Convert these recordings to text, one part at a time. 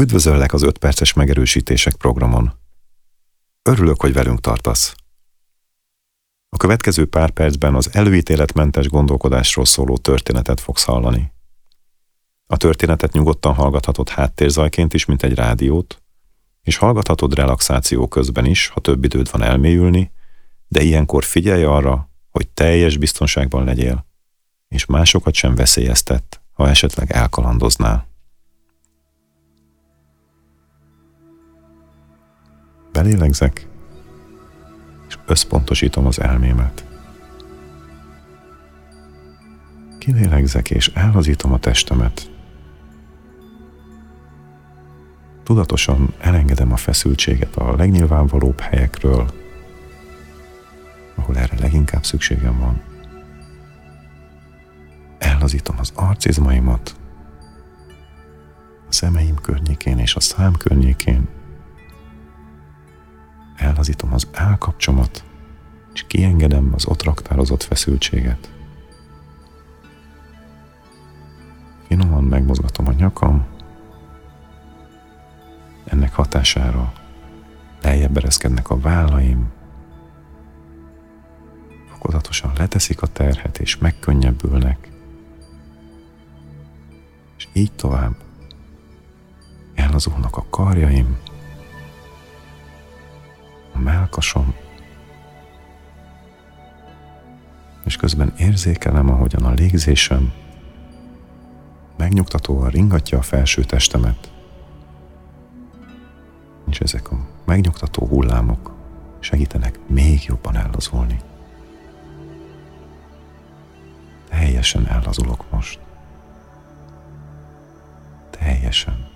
Üdvözöllek az 5 perces megerősítések programon. Örülök, hogy velünk tartasz. A következő pár percben az előítéletmentes gondolkodásról szóló történetet fogsz hallani. A történetet nyugodtan hallgathatod háttérzajként is, mint egy rádiót, és hallgathatod relaxáció közben is, ha több időd van elmélyülni, de ilyenkor figyelj arra, hogy teljes biztonságban legyél, és másokat sem veszélyeztet, ha esetleg elkalandoznál. Belélegzek, és összpontosítom az elmémet. Kilélegzek, és elhazítom a testemet. Tudatosan elengedem a feszültséget a legnyilvánvalóbb helyekről, ahol erre leginkább szükségem van. Elhazítom az arcizmaimat, a szemeim környékén és a szám környékén, elhazítom az állkapcsomat, és kiengedem az ott raktározott feszültséget. Finoman megmozgatom a nyakam, ennek hatására lejjebb ereszkednek a vállaim, fokozatosan leteszik a terhet és megkönnyebbülnek, és így tovább. Elazulnak a karjaim, melkasom, és közben érzékelem, ahogyan a légzésem megnyugtatóan ringatja a felső testemet, és ezek a megnyugtató hullámok segítenek még jobban ellazulni. Teljesen ellazulok most. Teljesen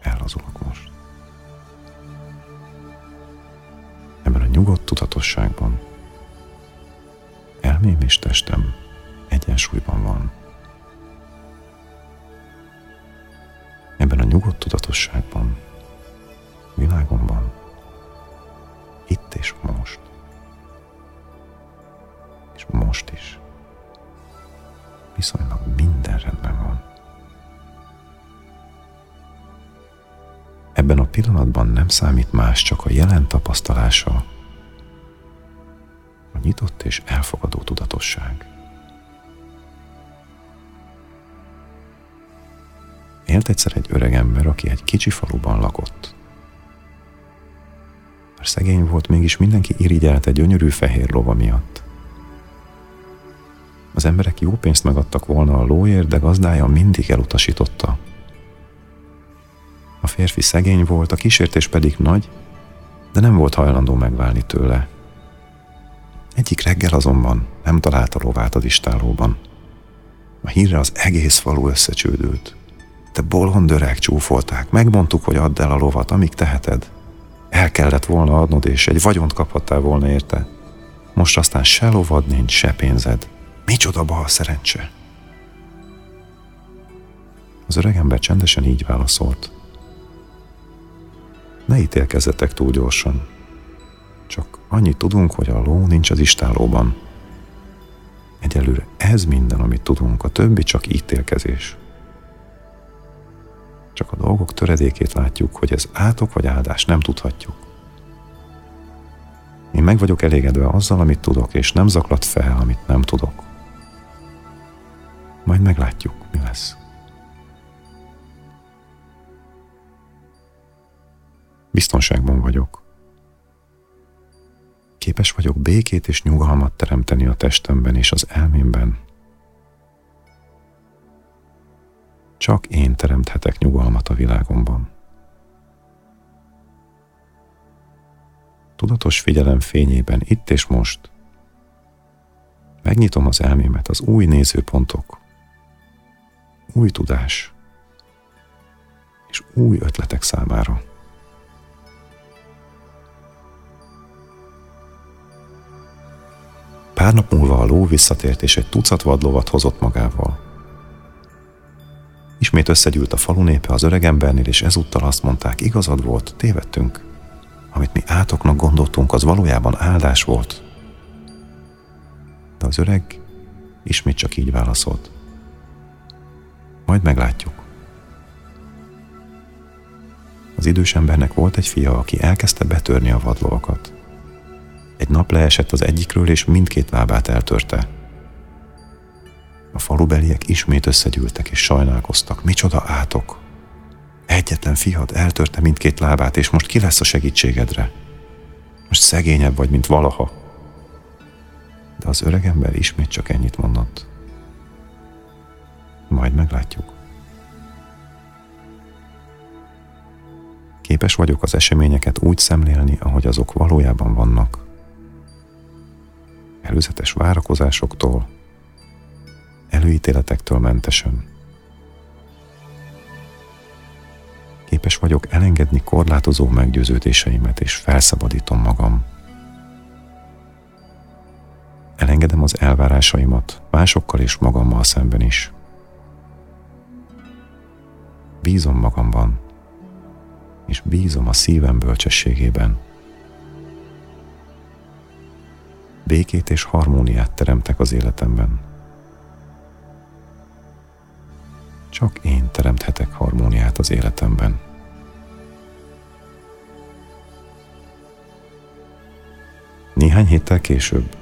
ellazulok most. Nyugodt tudatosságban. Elmém és testem egyensúlyban van. Ebben a nyugodt tudatosságban, világomban, itt és most, és most is viszonylag minden rendben van. Ebben a pillanatban nem számít más, csak a jelen tapasztalása nyitott és elfogadó tudatosság. Élt egyszer egy öreg ember, aki egy kicsi faluban lakott. Mert szegény volt, mégis mindenki irigyelt egy gyönyörű fehér lova miatt. Az emberek jó pénzt megadtak volna a lóért, de gazdája mindig elutasította. A férfi szegény volt, a kísértés pedig nagy, de nem volt hajlandó megválni tőle, egyik reggel azonban nem találta lovát az istálóban. A hírre az egész falu összecsődült. Te bolond öreg csúfolták, megmondtuk, hogy add el a lovat, amíg teheted. El kellett volna adnod, és egy vagyont kaphattál volna érte. Most aztán se lovad nincs, se pénzed. Micsoda bal szerencse! Az öregember csendesen így válaszolt. Ne ítélkezzetek túl gyorsan. Csak annyit tudunk, hogy a ló nincs az istálóban. Egyelőre ez minden, amit tudunk, a többi csak ítélkezés. Csak a dolgok töredékét látjuk, hogy ez átok vagy áldás, nem tudhatjuk. Én meg vagyok elégedve azzal, amit tudok, és nem zaklat fel, amit nem tudok. Majd meglátjuk, mi lesz. Biztonságban vagyok. Képes vagyok békét és nyugalmat teremteni a testemben és az elmémben. Csak én teremthetek nyugalmat a világomban. Tudatos figyelem fényében itt és most megnyitom az elmémet az új nézőpontok, új tudás és új ötletek számára. Pár nap múlva a ló visszatért, és egy tucat vadlovat hozott magával. Ismét összegyűlt a falu népe az öregembernél, és ezúttal azt mondták, igazad volt, tévedtünk. Amit mi átoknak gondoltunk, az valójában áldás volt. De az öreg ismét csak így válaszolt. Majd meglátjuk. Az idős embernek volt egy fia, aki elkezdte betörni a vadlovakat. Egy nap leesett az egyikről, és mindkét lábát eltörte. A falubeliek ismét összegyűltek és sajnálkoztak. Micsoda átok! Egyetlen fiad eltörte mindkét lábát, és most ki lesz a segítségedre? Most szegényebb vagy, mint valaha. De az öregember ismét csak ennyit mondott. Majd meglátjuk. Képes vagyok az eseményeket úgy szemlélni, ahogy azok valójában vannak. Előzetes várakozásoktól, előítéletektől mentesen. Képes vagyok elengedni korlátozó meggyőződéseimet, és felszabadítom magam. Elengedem az elvárásaimat másokkal és magammal szemben is. Bízom magamban, és bízom a szívem bölcsességében. Békét és harmóniát teremtek az életemben. Csak én teremthetek harmóniát az életemben. Néhány héttel később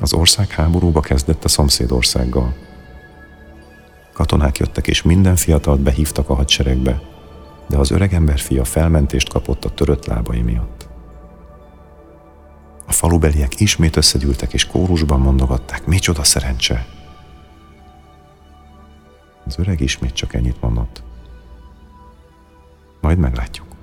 az ország háborúba kezdett a szomszédországgal. Katonák jöttek és minden fiatalt behívtak a hadseregbe, de az öregember fia felmentést kapott a törött lábai miatt. A falubeliek ismét összegyűltek és kórusban mondogatták, micsoda szerencse. Az öreg ismét csak ennyit mondott. Majd meglátjuk.